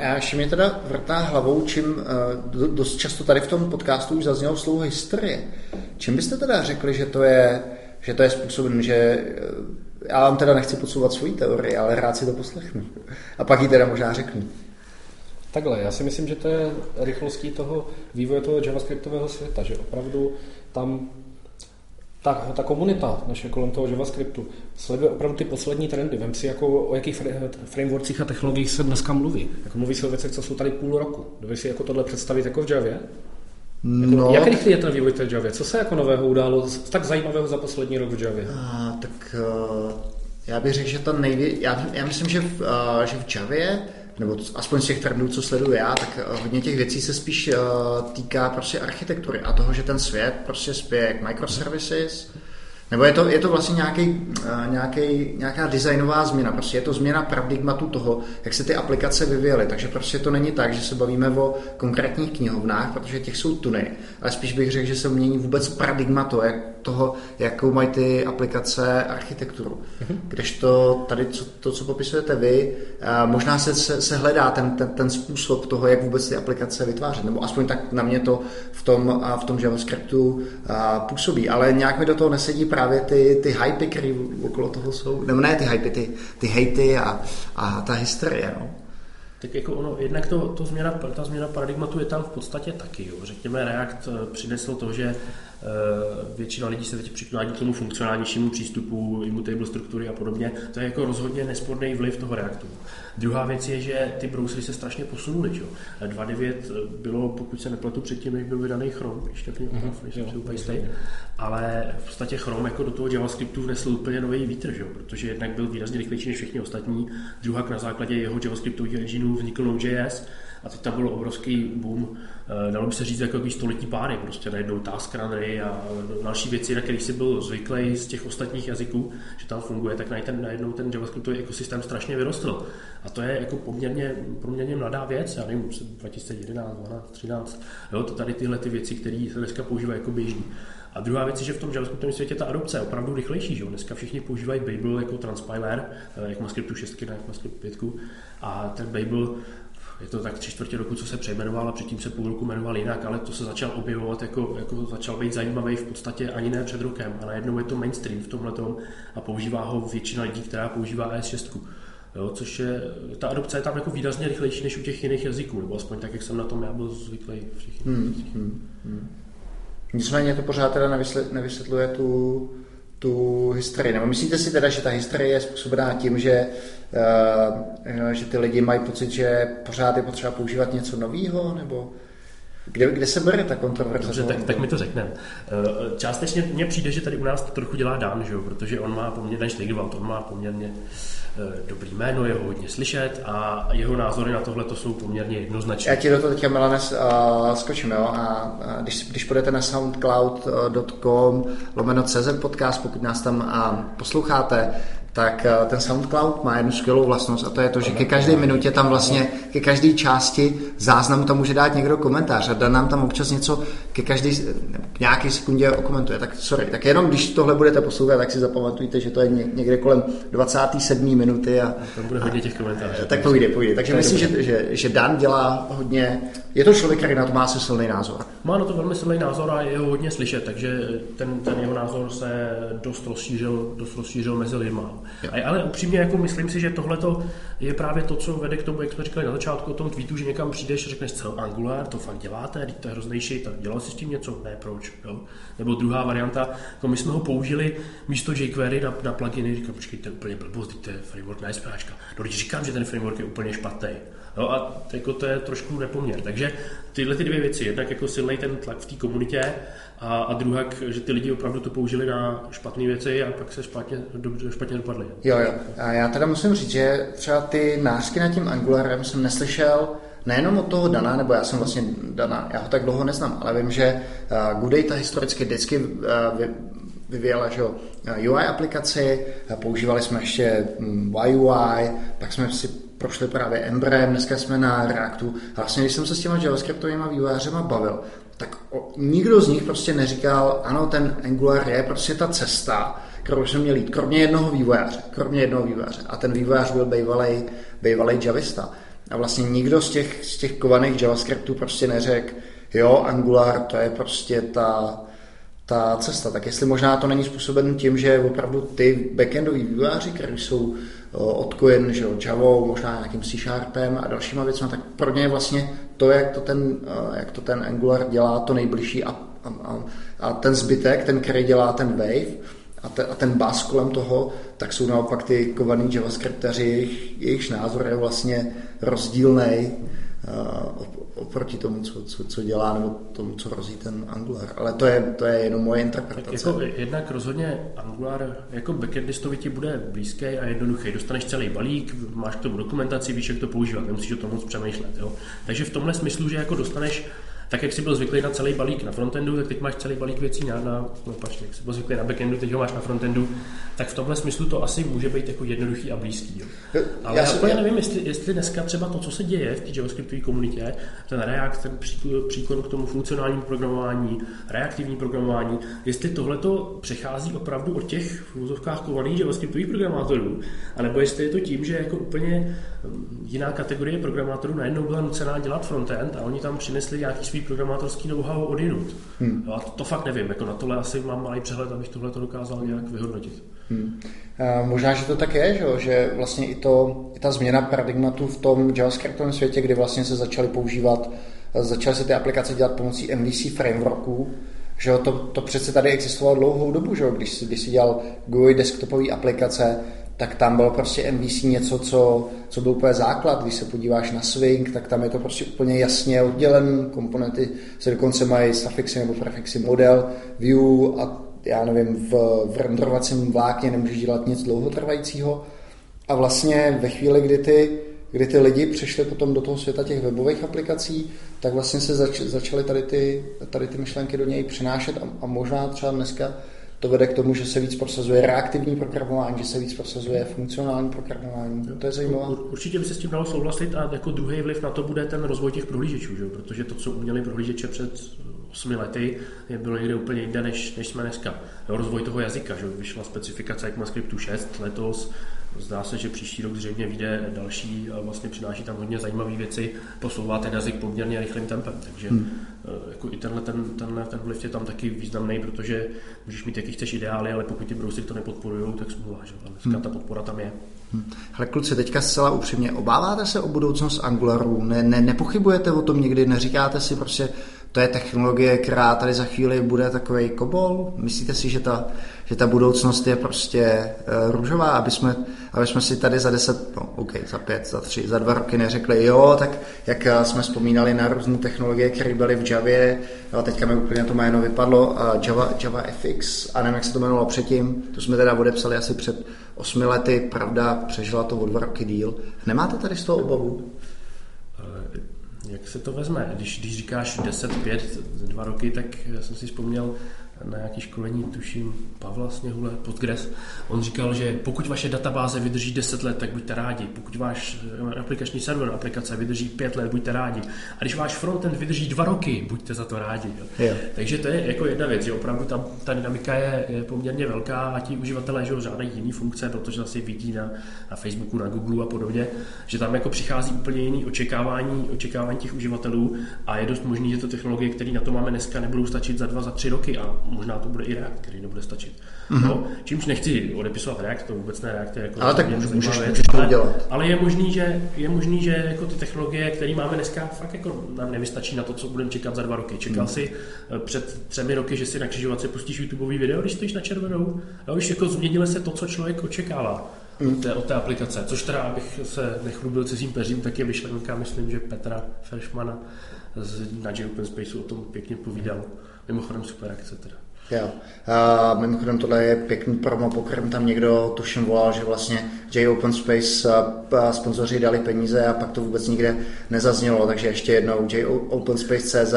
Já ještě mě teda vrtá hlavou, čím eh, dost často tady v tom podcastu už zaznělo slovo historie. Čím byste teda řekli, že to je, že to je způsobem, že eh, já vám teda nechci podsouvat svoji teorii, ale rád si to poslechnu. A pak ji teda možná řeknu. Takhle, já si myslím, že to je rychlostí toho vývoje toho javascriptového světa, že opravdu tam ta, ta komunita naše kolem toho JavaScriptu sleduje opravdu ty poslední trendy. Vem si, jako, o jakých frameworkích a technologiích se dneska mluví. Jako mluví se o věcech, co jsou tady půl roku. Dovedeš si jako tohle představit jako v Javě? Jako, no. Jak rychlý je ten vývoj té Javě? Co se jako nového událo tak zajímavého za poslední rok v Javě? A, tak uh, já bych řekl, že to nejvě... Já, já myslím, že v, uh, že v Javě nebo aspoň z těch trendů, co sleduju já, tak eh, hodně těch věcí se spíš uh, týká prostě architektury a toho, že ten svět prostě spěje k microservices, nebo je to, je to vlastně nějaký, uh, nějaký, nějaká designová změna, prostě je to změna paradigmatu toho, jak se ty aplikace vyvíjely, takže prostě to není tak, že se bavíme o konkrétních knihovnách, protože těch jsou tuny, ale spíš bych řekl, že se mění vůbec paradigma to, jak toho, jakou mají ty aplikace architekturu. Mhm. Kdežto tady co, to, co popisujete vy, možná se, se, se hledá ten, ten, ten způsob toho, jak vůbec ty aplikace vytvářet, nebo aspoň tak na mě to v tom, v tom JavaScriptu působí, ale nějak mi do toho nesedí právě ty, ty hypy, které okolo toho jsou, nebo ne ty hypy, ty, ty hejty a, a ta hysterie. No. Tak jako ono, jednak to, to změna, ta změna paradigmatu je tam v podstatě taky. Jo. Řekněme, React eh, přinesl to, že většina lidí se teď přikládí k tomu funkcionálnějšímu přístupu, immutable struktury a podobně. To je jako rozhodně nesporný vliv toho Reactu. Druhá věc je, že ty browsery se strašně posunuly. 2.9 bylo, pokud se nepletu předtím, než byl vydaný Chrome, ještě mě mm-hmm. nejsem si úplně stejný, ale v podstatě Chrome jako do toho JavaScriptu vnesl úplně nový vítr, že? protože jednak byl výrazně rychlejší než všichni ostatní, druhá na základě jeho JavaScriptových engineů vznikl Node.js a teď tam byl obrovský boom, eh, dalo by se říct jako takový století páry, prostě najednou task runnery a další věci, na kterých si byl zvyklý z těch ostatních jazyků, že tam funguje, tak najednou ten JavaScriptový ekosystém strašně vyrostl. A to je jako poměrně, poměrně mladá věc, já nevím, 2011, 12, 13, jo, to tady tyhle ty věci, které se dneska používají jako běžný. A druhá věc je, že v tom JavaScriptovém světě ta adopce je opravdu rychlejší. Že? Dneska všichni používají Babel jako transpiler, eh, jak má scriptu 6 na jak má scriptu 5. A ten Babel je to tak tři čtvrtě roku, co se přejmenoval a předtím se půl roku jmenoval jinak, ale to se začal objevovat, jako, jako začal být zajímavý v podstatě ani ne před rokem. A najednou je to mainstream v tomhle a používá ho většina lidí, která používá ES6. Jo, což je, ta adopce je tam jako výrazně rychlejší než u těch jiných jazyků, nebo aspoň tak, jak jsem na tom já byl zvyklý všichni. Hmm, hmm, hmm. Nicméně to pořád teda nevysvětluje tu, tu historii. Nebo myslíte si teda, že ta historie je způsobená tím, že, uh, že ty lidi mají pocit, že pořád je potřeba používat něco nového, nebo kde, kde se bere ta kontroverze? Dobře, tak, tak mi to řekneme. Uh, částečně mně přijde, že tady u nás to trochu dělá Dan, že jo? protože on má poměrně, Steigerwald, on má poměrně Eh, dobrý jméno, je ho hodně slyšet a jeho názory na tohle to jsou poměrně jednoznačné. Já ti do toho teďka, Milane, uh, skočím, jo? A když, když půjdete na soundcloud.com lomeno CZ podcast, pokud nás tam uh, posloucháte, tak eh, ten SoundCloud má jednu skvělou vlastnost a to je to, že ke každé minutě tam vlastně, ke každé části záznamu tam může dát někdo komentář a dá nám tam občas něco ke každé, k nějaké sekundě okomentuje. Tak sorry, tak jenom když tohle budete poslouchat, tak si zapamatujte, že to je někde kolem 27. minuty. A, tam bude hodně těch komentářů. Tak povídej, povídej. Takže myslím, že, že, že Dan dělá hodně, je to člověk, který na to má se silný názor. Má na to velmi silný názor a je ho hodně slyšet, takže ten, ten jeho názor se dost rozšířil, dost rozšířil mezi lidmi. A, ale upřímně jako myslím si, že tohle je právě to, co vede k tomu, jak jsme říkali na začátku o tom tweetu, že někam přijdeš a řekneš, co Angular, to fakt děláte, to je hroznější, tak dělal jsi s tím něco? Ne, proč? Jo? Nebo druhá varianta, to my jsme ho použili místo jQuery na, na pluginy, říkám, počkej, to je úplně blbost, to je framework na SPAčka. No, říkám, že ten framework je úplně špatný. No a jako to je trošku nepoměr. Takže tyhle ty dvě věci, jednak jako silný ten tlak v té komunitě a, a druhá, že ty lidi opravdu to použili na špatné věci a pak se špatně, špatně dopadly. Jo, jo. A já teda musím říct, že třeba ty nářky nad tím Angularem jsem neslyšel nejenom od toho Dana, nebo já jsem vlastně Dana, já ho tak dlouho neznám, ale vím, že uh, Good Data historicky vždycky uh, vyvíjela že, UI aplikaci, používali jsme ještě YUI, mm, pak jsme si prošli právě Embrem, dneska jsme na Reactu. Vlastně, když jsem se s těma JavaScriptovými vývojářema bavil, tak o, nikdo z nich prostě neříkal, ano, ten Angular je prostě ta cesta, kterou jsme měli jít, kromě jednoho vývojáře, kromě jednoho vývojáře. A ten vývojář byl bývalý, bývalý javista. A vlastně nikdo z těch, z těch kovaných JavaScriptů prostě neřekl, jo, Angular to je prostě ta, ta cesta. Tak jestli možná to není způsoben tím, že opravdu ty backendoví vývojáři, kteří jsou odkojen že jo, Javou, možná nějakým C Sharpem a dalšíma věcmi, tak pro ně je vlastně to, jak to ten, jak to ten Angular dělá, to nejbližší a, a, a ten zbytek, ten, který dělá ten Wave, a, te, a ten bas kolem toho, tak jsou naopak ty kovaný javascriptaři, jejich, jejichž názor je vlastně rozdílný oproti tomu, co, co, co dělá, nebo tomu, co rozí ten Angular. Ale to je, to je jenom moje interpretace. Jako jednak rozhodně Angular jako backendistovi ti bude blízký a jednoduchý. Dostaneš celý balík, máš k tomu dokumentaci, víš, jak to používat, nemusíš o tom moc přemýšlet. Jo? Takže v tomhle smyslu, že jako dostaneš tak jak jsi byl zvyklý na celý balík na frontendu, tak teď máš celý balík věcí na, na no, pačně, jak jsi byl zvyklý na backendu, teď ho máš na frontendu, tak v tomhle smyslu to asi může být jako jednoduchý a blízký. Jo. Ale já, já úplně nevím, jestli, jestli dneska třeba to, co se děje v té JavaScriptové komunitě, ten React, ten příklon k tomu funkcionálnímu programování, reaktivní programování, jestli tohle to přechází opravdu od těch v úzovkách kovaných JavaScriptových programátorů, anebo jestli je to tím, že jako úplně hm, jiná kategorie programátorů najednou byla nucená dělat frontend a oni tam přinesli nějaký programátorský know-how odinut. Hmm. A to, to fakt nevím, jako na tohle asi mám malý přehled, abych tohle to dokázal nějak vyhodnotit. Hmm. Možná, že to tak je, že, že vlastně i, to, i ta změna paradigmatu v tom JavaScriptovém světě, kdy vlastně se začaly používat, začaly se ty aplikace dělat pomocí MVC frameworků, že to, to přece tady existovalo dlouhou dobu, že když, když jsi dělal GUI desktopové aplikace, tak tam bylo prostě MVC něco, co, co byl úplně základ. Když se podíváš na Swing, tak tam je to prostě úplně jasně oddělen. Komponenty se dokonce mají suffixy nebo prefixy model, view a já nevím, v, v renderovacím vlákně nemůžeš dělat nic dlouhotrvajícího. A vlastně ve chvíli, kdy ty, kdy ty lidi přešli potom do toho světa těch webových aplikací, tak vlastně se zač, začaly tady ty, tady ty myšlenky do něj přinášet a, a možná třeba dneska to vede k tomu, že se víc prosazuje reaktivní programování, že se víc prosazuje funkcionální programování. To je zajímavé. Určitě by se s tím dalo souhlasit a jako druhý vliv na to bude ten rozvoj těch prohlížečů, že? protože to, co uměli prohlížeče před osmi lety, je bylo někde úplně jinde, než, než jsme dneska. Jo, rozvoj toho jazyka, že vyšla specifikace ECMAScriptu 6 letos, Zdá se, že příští rok zřejmě vyjde další a vlastně přináší tam hodně zajímavé věci, posouvá ten jazyk poměrně rychlým tempem. Takže hmm. Eh, jako i tenhle, ten, tenhle ten vliv je tam taky významný, protože můžeš mít jaký chceš ideály, ale pokud ty browsery to nepodporují, tak smůla. Že? Ale dneska hmm. ta podpora tam je. Hmm. Hele kluci, teďka zcela upřímně, obáváte se o budoucnost Angularu? Ne, ne, nepochybujete o tom někdy? Neříkáte si prostě, to je technologie, která tady za chvíli bude takový kobol? Myslíte si, že ta, že ta budoucnost je prostě uh, růžová, aby jsme, aby jsme si tady za deset, no, OK, za pět, za tři, za dva roky neřekli, jo, tak jak eh, jsme vzpomínali na různé technologie, které byly v Javě, jo, teďka mi úplně to jméno vypadlo, uh, Java, Java FX, a nevím, jak se to jmenovalo předtím, to jsme teda odepsali asi před osmi lety, pravda, přežila to o dva roky díl. Nemáte tady z toho obavu? Jak se to vezme? Když, když říkáš 10, 5, 2 roky, tak jsem si vzpomněl na nějaké školení, tuším, Pavla Sněhule, Postgres. On říkal, že pokud vaše databáze vydrží 10 let, tak buďte rádi. Pokud váš eh, aplikační server, aplikace vydrží 5 let, buďte rádi. A když váš frontend vydrží 2 roky, buďte za to rádi. Jo. Jo. Takže to je jako jedna věc, že opravdu tam ta dynamika je, je poměrně velká a ti uživatelé že žádají jiné funkce, protože zase vidí na, na Facebooku, na Google a podobně, že tam jako přichází úplně jiný očekávání, očekávání těch uživatelů a je dost možné, že to technologie, které na to máme dneska, nebudou stačit za dva, za tři roky a možná to bude i React, který nebude stačit. Mm-hmm. No, čímž nechci odepisovat React, to vůbec ne React je jako ale tak můžeš, můžeš, věc, to udělat. Ale je možný, že, je možný, že jako ty technologie, které máme dneska, fakt jako nám nevystačí na to, co budeme čekat za dva roky. Čekal mm. si eh, před třemi roky, že si na křižovatce pustíš YouTubeový video, když stojíš na červenou. A už jako změnilo se to, co člověk očekává mm. od, té, od té aplikace. Což teda, abych se nechlubil cizím peřím, tak je myšlenka, myslím, že Petra Feršmana z, na Open Space o tom pěkně povídal. Mimochodem super akce teda. Jo. A mimochodem tohle je pěkný promo, po kterém tam někdo tuším volal, že vlastně J Open Space sponzoři dali peníze a pak to vůbec nikde nezaznělo, takže ještě jednou J Open Space CZ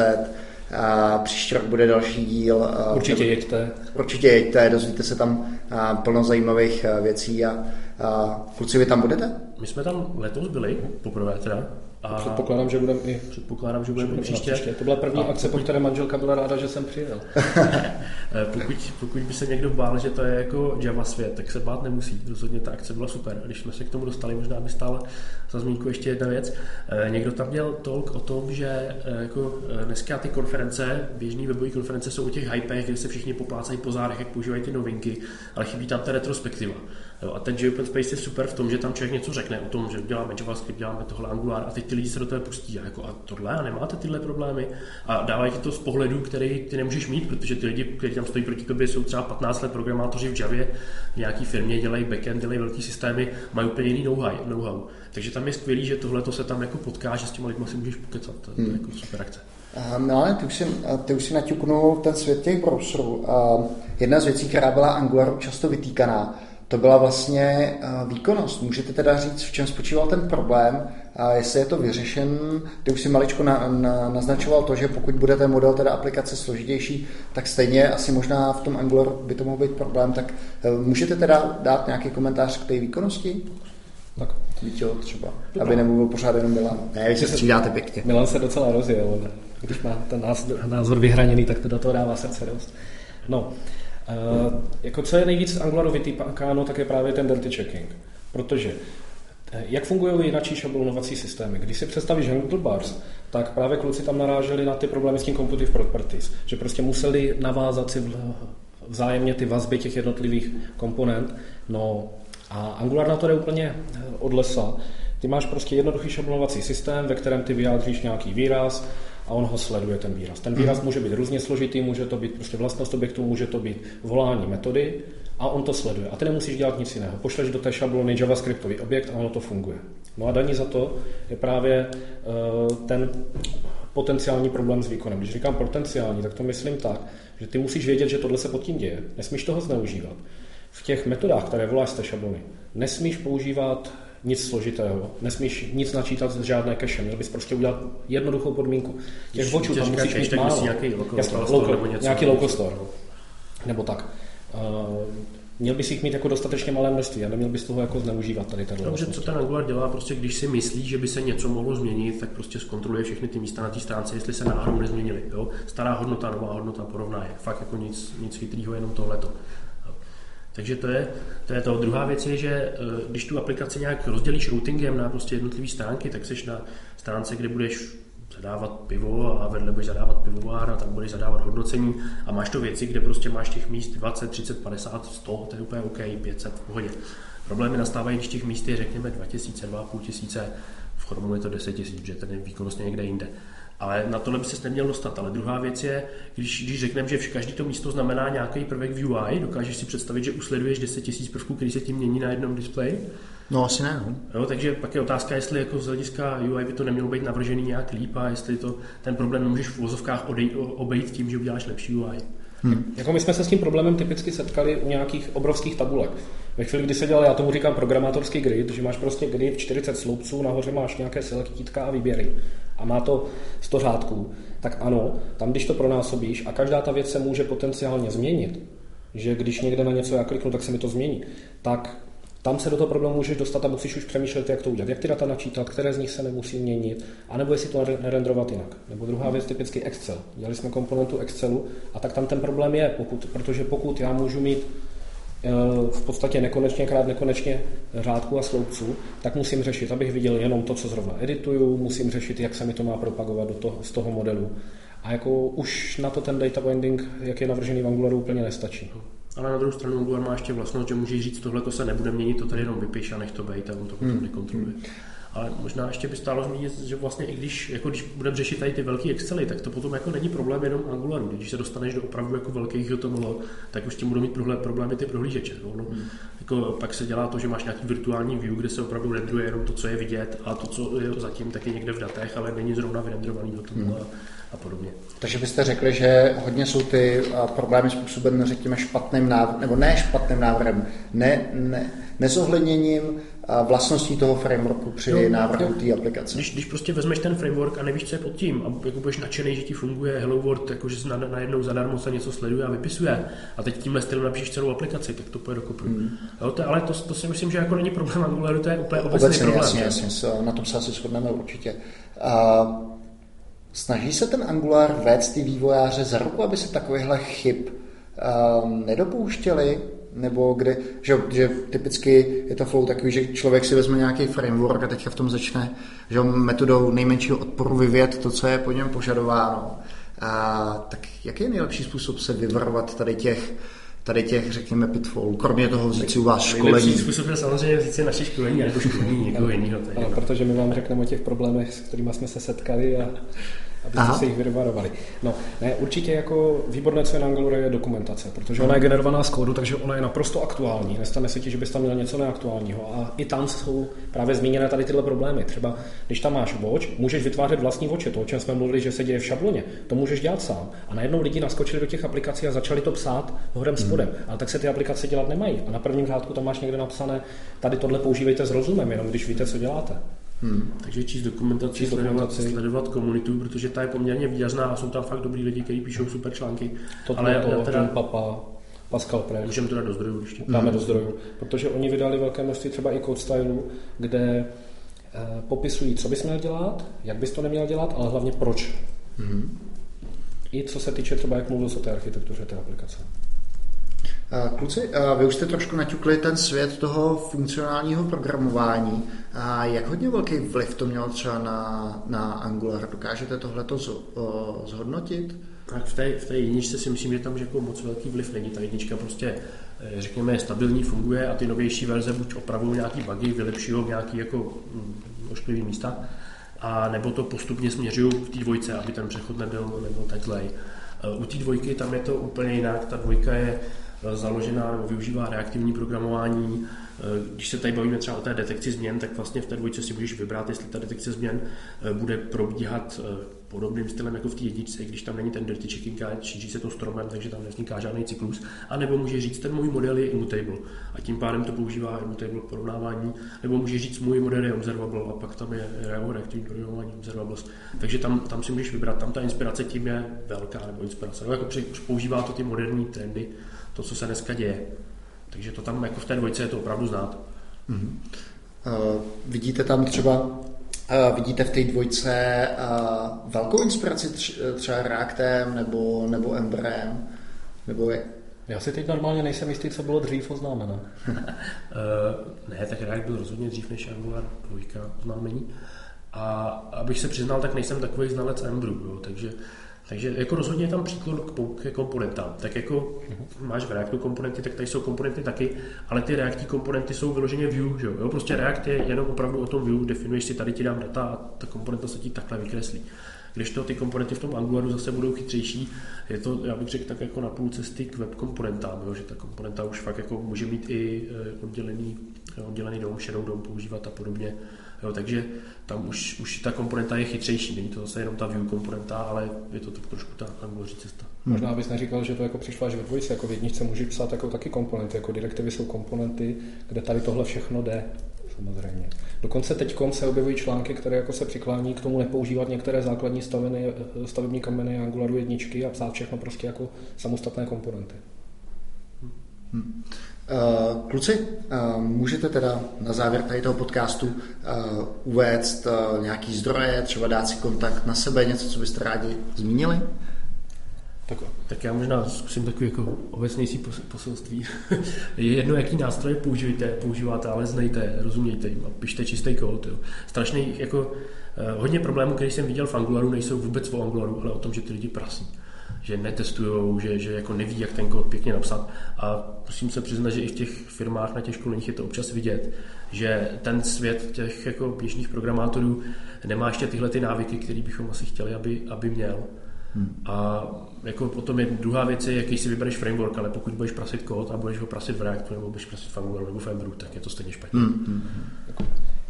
a příští rok bude další díl. Určitě jeďte. Určitě jeďte, dozvíte se tam plno zajímavých věcí a, a kluci, vy tam budete? My jsme tam letos byli, poprvé teda, a předpokládám, že budeme i předpokládám, že budeme i příště. příště. To byla první a akce, po které manželka byla ráda, že jsem přijel. pokud, pokud by se někdo bál, že to je jako Java svět, tak se bát nemusí. Rozhodně ta akce byla super. A když jsme se k tomu dostali, možná by stála za zmínku ještě jedna věc. Eh, někdo tam měl tolk o tom, že eh, jako eh, dneska ty konference, běžné webové konference jsou u těch hypech, kde se všichni poplácají po zádech, jak používají ty novinky, ale chybí tam ta retrospektiva. Jo, a ten Open Space je super v tom, že tam člověk něco řekne o tom, že děláme JavaScript, děláme tohle Angular a teď ty lidi se do toho pustí a, jako, a tohle a nemáte tyhle problémy a dávají ti to z pohledu, který ty nemůžeš mít, protože ty lidi, kteří tam stojí proti tobě, jsou třeba 15 let programátoři v Javě, v nějaký firmě dělají backend, dělají velký systémy, mají úplně jiný know-how. know-how. Takže tam je skvělý, že tohle se tam jako potká, že s těma lidmi si můžeš pokecat. To, hmm. to je jako super akce. No ale ty už si, ty už si naťuknul ten svět těch browserů. Jedna z věcí, která byla Angularu často vytýkaná, to byla vlastně eh, výkonnost. Můžete teda říct, v čem spočíval ten problém, a jestli je to vyřešen, ty už si maličko na, na, naznačoval to, že pokud bude ten model teda aplikace složitější, tak stejně asi možná v tom Angular by to mohl být problém, tak eh, můžete teda dát nějaký komentář k té výkonnosti? Tak. Víte, třeba, aby nemluvil pořád jenom Milan. Ne, vy se střídáte pěkně. Milan se docela rozjel, když má ten názor, názor vyhraněný, tak to do toho dává srdce dost. No, Uh, jako co je nejvíc Angularu vytýkáno, tak je právě ten dirty checking. Protože eh, jak fungují jináčí šablonovací systémy? Když si představíš handlebars, tak právě kluci tam naráželi na ty problémy s tím competitive properties, že prostě museli navázat si vzájemně ty vazby těch jednotlivých komponent. No a Angular na to jde úplně eh, od lesa. Ty máš prostě jednoduchý šablonovací systém, ve kterém ty vyjádříš nějaký výraz a on ho sleduje ten výraz. Ten výraz může být různě složitý, může to být prostě vlastnost objektu, může to být volání metody a on to sleduje. A ty nemusíš dělat nic jiného. Pošleš do té šablony javascriptový objekt a ono to funguje. No a daní za to je právě uh, ten potenciální problém s výkonem. Když říkám potenciální, tak to myslím tak, že ty musíš vědět, že tohle se pod tím děje. Nesmíš toho zneužívat. V těch metodách, které voláš z té šablony, nesmíš používat nic složitého, nesmíš nic načítat z žádné cache, měl bys prostě udělat jednoduchou podmínku. Těch vočů tam musíš mít málo. Nějaký local, Jasně, local, nebo něco. Nějaký local store. Nebo tak. Uh, měl bys jich mít jako dostatečně malé množství a neměl bys toho jako zneužívat tady tenhle. Takže co ten Angular dělá, prostě když si myslí, že by se něco mohlo změnit, tak prostě zkontroluje všechny ty místa na té stránce, jestli se náhodou nezměnily. Jo? Stará hodnota, nová hodnota, porovná je. Fakt jako nic, nic chytrýho, jenom tohleto. Takže to je, to je to. Druhá věc je, že eh, když tu aplikaci nějak rozdělíš routingem na prostě jednotlivé stránky, tak jsi na stránce, kde budeš zadávat pivo a vedle budeš zadávat pivovár a tam budeš zadávat hodnocení a máš to věci, kde prostě máš těch míst 20, 30, 50, 100, to je úplně OK, 500, v pohodě. Problémy nastávají, když těch míst je řekněme 2000, 2500, v Chromu je to 10 000, že ten je výkonnostně někde jinde. Ale na tohle by se neměl dostat. Ale druhá věc je, když, když řekneme, že každý to místo znamená nějaký prvek v UI, dokážeš si představit, že usleduješ 10 000 prvků, který se tím mění na jednom displeji? No asi ne. No. Jo, takže pak je otázka, jestli jako z hlediska UI by to nemělo být navržený nějak líp a jestli to, ten problém nemůžeš v vozovkách obejít tím, že uděláš lepší UI. Hmm. Jako my jsme se s tím problémem typicky setkali u nějakých obrovských tabulek. Ve chvíli, kdy se dělal, já tomu říkám programátorský grid, že máš prostě grid 40 sloupců, nahoře máš nějaké selektítka a výběry a má to 100 řádků, tak ano, tam když to pronásobíš a každá ta věc se může potenciálně změnit, že když někde na něco já kliknu, tak se mi to změní, tak tam se do toho problému můžeš dostat a musíš už přemýšlet, jak to udělat, jak ty data načítat, které z nich se nemusí měnit, anebo jestli to nerendrovat jinak. Nebo druhá věc, typicky Excel. Dělali jsme komponentu Excelu a tak tam ten problém je, pokud, protože pokud já můžu mít v podstatě nekonečně krát nekonečně řádku a sloupců, tak musím řešit, abych viděl jenom to, co zrovna edituju, musím řešit, jak se mi to má propagovat do toho, z toho modelu. A jako už na to ten data binding, jak je navržený v Angularu, úplně nestačí. Ale na druhou stranu Angular má ještě vlastnost, že můžeš říct, tohle to se nebude měnit, to tady jenom vypiš a nech to být a on to potom hmm. nekontroluje. Ale možná ještě by stálo zmínit, že vlastně i když, jako když budeme řešit tady ty velké Excely, tak to potom jako není problém jenom Angularu. Když se dostaneš do opravdu jako velkých HTML, tak už tím budou mít problémy ty prohlížeče. No, no, hmm. jako pak se dělá to, že máš nějaký virtuální view, kde se opravdu rendruje jenom to, co je vidět a to, co je zatím, tak je někde v datech, ale není zrovna vyrendrovaný HTML. Hmm a podobně. Takže byste řekli, že hodně jsou ty problémy způsobené, řekněme, špatným návrhem, nebo ne špatným návrhem, ne, ne, nezohledněním vlastností toho frameworku při jo, návrhu té aplikace. Když, když prostě vezmeš ten framework a nevíš, co je pod tím, a jako budeš nadšený, že ti funguje Hello World, jakože na, najednou zadarmo se něco sleduje a vypisuje, a teď tímhle stylem napíšeš celou aplikaci, tak to půjde do kopu. Hmm. Jo, to, ale to, to, si myslím, že jako není problém Angularu, to je úplně obecný Obecně, problém. Jasně, jasně, na tom se asi shodneme určitě. Uh, Snaží se ten Angular vést ty vývojáře za ruku, aby se takovýchhle chyb um, nedopouštěli? Nebo kde, že, že typicky je to flow takový, že člověk si vezme nějaký framework a teďka v tom začne že metodou nejmenšího odporu vyvět to, co je po něm požadováno. A, tak jaký je nejlepší způsob se vyvarovat tady těch tady těch, řekněme, pitfallů, kromě toho vzít si u vás školení. Nejlepší způsob je samozřejmě vzít si naše školení, nebo školení někoho jiného. Protože my vám řekneme o těch problémech, s kterými jsme se setkali a abyste Aha. se jich vyvarovali. No, ne, určitě jako výborné, co je na Angloru, je dokumentace, protože ona je generovaná z kódu, takže ona je naprosto aktuální. Nestane se ti, že bys tam měl něco neaktuálního. A i tam jsou právě zmíněné tady tyhle problémy. Třeba když tam máš watch, můžeš vytvářet vlastní voče, to, o čem jsme mluvili, že se děje v šabloně. To můžeš dělat sám. A najednou lidi naskočili do těch aplikací a začali to psát horem hmm. spodem. Ale tak se ty aplikace dělat nemají. A na prvním řádku tam máš někde napsané, tady tohle používejte s rozumem, jenom když víte, co děláte. Hmm. Takže číst dokumentaci, číst sledovat, sledovat komunitu, protože ta je poměrně výrazná a jsou tam fakt dobrý lidi, kteří píšou super články. To ale to, teda... Papa, Pascal Press. Můžeme to dát do zdrojů ještě. Dáme hmm. do zdrojů, protože oni vydali velké množství třeba i code stylu, kde eh, popisují, co bys měl dělat, jak bys to neměl dělat, ale hlavně proč. Hmm. I co se týče třeba, jak mluvil o té architektuře té aplikace. Kluci, vy už jste trošku naťukli ten svět toho funkcionálního programování. Jak hodně velký vliv to mělo třeba na, na Angular? Dokážete tohleto zhodnotit? Tak v té, v té jedničce si myslím, že tam jako moc velký vliv není. Ta jednička prostě, eh, řekněme, je stabilní, funguje a ty novější verze buď opravují nějaký bugy, vylepšují nějaký jako hm, ošklivý místa, a nebo to postupně směřují v té dvojce, aby ten přechod nebyl, nebyl tak zlej. Eh, u té dvojky tam je to úplně jinak. Ta dvojka je eh, založená, využívá reaktivní programování, Eh, když se tady bavíme třeba o té detekci změn, tak vlastně v té dvojce si můžeš vybrat, jestli ta detekce změn eh, bude probíhat podobným stylem jako v té jedničce, když tam není ten dirty checking a šíří se to stromem, takže tam nevzniká žádný cyklus. A nebo může říct, ten můj model je immutable a tím pádem to používá immutable k porovnávání, nebo může říct, můj model je observable a pak tam je reaktivní programování observables. Takže tam, tam si můžeš vybrat, tam ta inspirace tím je velká, nebo inspirace. Nebo jako používá to ty moderní trendy, to, co se dneska děje. Takže to tam jako v té dvojce je to opravdu znát. Mm-hmm. Uh, vidíte tam třeba, uh, vidíte v té dvojce uh, velkou inspiraci tř- třeba Reactem nebo, nebo Embrem? Nebo je... Já si teď normálně nejsem jistý, co bylo dřív oznámeno. uh, ne, tak React byl rozhodně dřív než Angular 2 oznámení. A abych se přiznal, tak nejsem takový znalec Embru, jo, takže takže jako rozhodně je tam příklon k, ke komponentám. Tak jako máš v Reactu komponenty, tak tady jsou komponenty taky, ale ty Reactí komponenty jsou vyloženě view, že jo? Prostě React je jenom opravdu o tom view, definuješ si tady ti dám data a ta komponenta se ti takhle vykreslí. Když to ty komponenty v tom Angularu zase budou chytřejší, je to, já bych řekl, tak jako na půl cesty k web komponentám, jo? že ta komponenta už fakt jako může mít i eh, oddělený, oddělený dom, shadow dom používat a podobně. Jo, takže tam už, už ta komponenta je chytřejší, není to zase jenom ta view komponenta, ale je to tak trošku ta anguloří cesta. Hmm. Možná bys neříkal, že to jako přišlo až ve dvojce, jako v jedničce můžeš psát jako taky komponenty, jako direktivy jsou komponenty, kde tady tohle všechno jde samozřejmě. Dokonce teď se objevují články, které jako se přiklání k tomu nepoužívat některé základní staviny, stavební kameny Angularu jedničky a psát všechno prostě jako samostatné komponenty. Hmm. Uh, kluci, uh, můžete teda na závěr tady toho podcastu uh, uvést nějaký zdroje, třeba dát si kontakt na sebe, něco, co byste rádi zmínili? Tak, tak já možná zkusím takový jako obecnější poselství. je jedno, jaký nástroje použijete, používáte, ale znejte, rozumějte jim a pište čistý kód. Jo. Strašný, jako, hodně problémů, který jsem viděl v Angularu, nejsou vůbec o Angularu, ale o tom, že ty lidi prasí že netestují, že, že jako neví, jak ten kód pěkně napsat. A musím se přiznat, že i v těch firmách na těch školeních je to občas vidět, že ten svět těch jako běžných programátorů nemá ještě tyhle ty návyky, které bychom asi chtěli, aby, aby měl. Hmm. A jako potom je druhá věc, je, jaký si vybereš framework, ale pokud budeš prasit kód a budeš ho prasit v Reactu nebo budeš prasit v Angularu nebo v Embru, tak je to stejně špatně. Hmm. Hmm.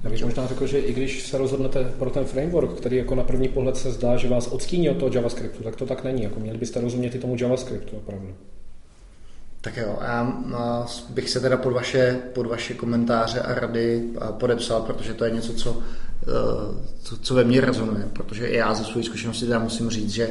Já bych možná řekl, že i když se rozhodnete pro ten framework, který jako na první pohled se zdá, že vás odstíní od toho JavaScriptu, tak to tak není. Jako měli byste rozumět i tomu JavaScriptu opravdu. Tak jo, já bych se teda pod vaše, pod vaše komentáře a rady podepsal, protože to je něco, co, co, co ve mně rezonuje, protože i já ze své zkušenosti teda musím říct, že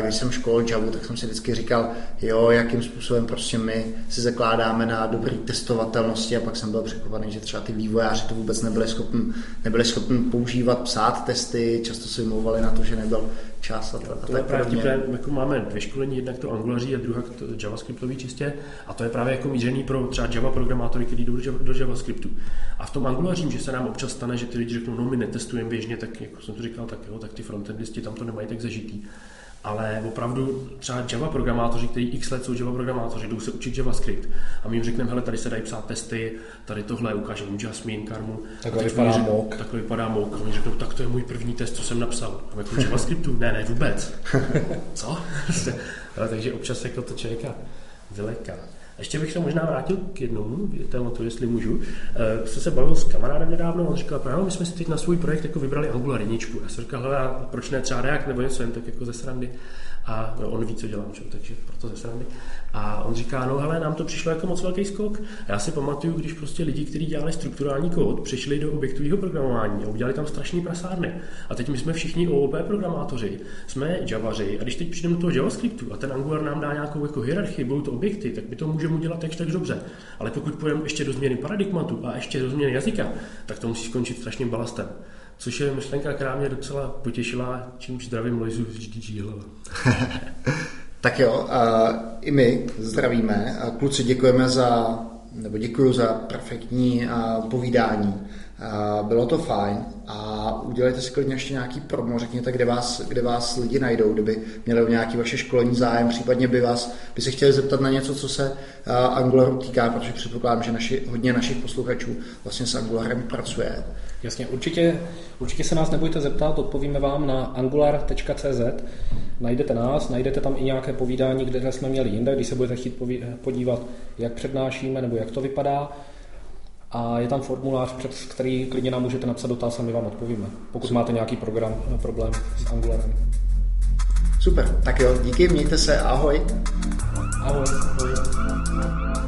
když jsem školil Java, tak jsem si vždycky říkal, jo, jakým způsobem prostě my si zakládáme na dobrý testovatelnosti. A pak jsem byl překvapený, že třeba ty vývojáři to vůbec nebyli schopni, nebyli schopni používat, psát testy, často se vymlouvali na to, že nebyl čas a, a to je právě vtipné, jako máme dvě školení, jednak to Angulaří a druhá to JavaScriptový čistě. A to je právě jako mířený pro třeba Java programátory, kteří jdou do JavaScriptu. A v tom Angulařím, že se nám občas stane, že ty lidi řeknou, no my netestujeme běžně, tak jako jsem to říkal, tak jo, tak ty frontendisti tam to nemají tak zažitý ale opravdu třeba Java programátoři, kteří x let jsou Java programátoři, jdou se učit JavaScript a my jim řekneme, hele, tady se dají psát testy, tady tohle ukážeme Jasmine, Karmu. Takhle vypadá mock. Takhle vypadá mock. A oni řeknou, tak to je můj první test, co jsem napsal. A jako JavaScriptu? ne, ne, vůbec. co? Takže občas jako to člověka vyleká. Ještě bych se možná vrátil k jednomu tématu, jestli můžu. Uh, jsem se bavil s kamarádem nedávno, on říkal, právě my jsme si teď na svůj projekt jako vybrali Angular jedničku. Já jsem říkal, proč ne třeba React nebo něco jen tak jako ze srandy. A on ví, co dělám, čo, takže proto ze srandy. A on říká, no hele, nám to přišlo jako moc velký skok. Já si pamatuju, když prostě lidi, kteří dělali strukturální kód, přišli do objektového programování a udělali tam strašný prasárny. A teď my jsme všichni OOP programátoři, jsme Javaři a když teď přijdeme do toho JavaScriptu a ten Angular nám dá nějakou jako hierarchii, budou to objekty, tak my to můžeme udělat tak, tak dobře. Ale pokud půjdeme ještě do změny paradigmatu a ještě do změny jazyka, tak to musí skončit strašným balastem. Což je myšlenka, která mě docela potěšila, čímž zdravím Lojzu z GDG Tak jo, a i my zdravíme. Kluci děkujeme za, nebo děkuji za perfektní povídání. Bylo to fajn a udělejte si klidně ještě nějaký promo, řekněte, kde vás, kde vás lidi najdou, kdyby měli o nějaký vaše školení zájem, případně by vás, by se chtěli zeptat na něco, co se Angularu týká, protože předpokládám, že naši, hodně našich posluchačů vlastně s Angularem pracuje. Jasně, určitě, určitě se nás nebojte zeptat, odpovíme vám na angular.cz, najdete nás, najdete tam i nějaké povídání, kde jsme měli jinde, když se budete chtít podívat, jak přednášíme nebo jak to vypadá. A je tam formulář, přes který klidně nám můžete napsat dotaz a my vám odpovíme, pokud máte nějaký program, problém s Angularem. Super, tak jo, díky, mějte se, ahoj. Ahoj. ahoj.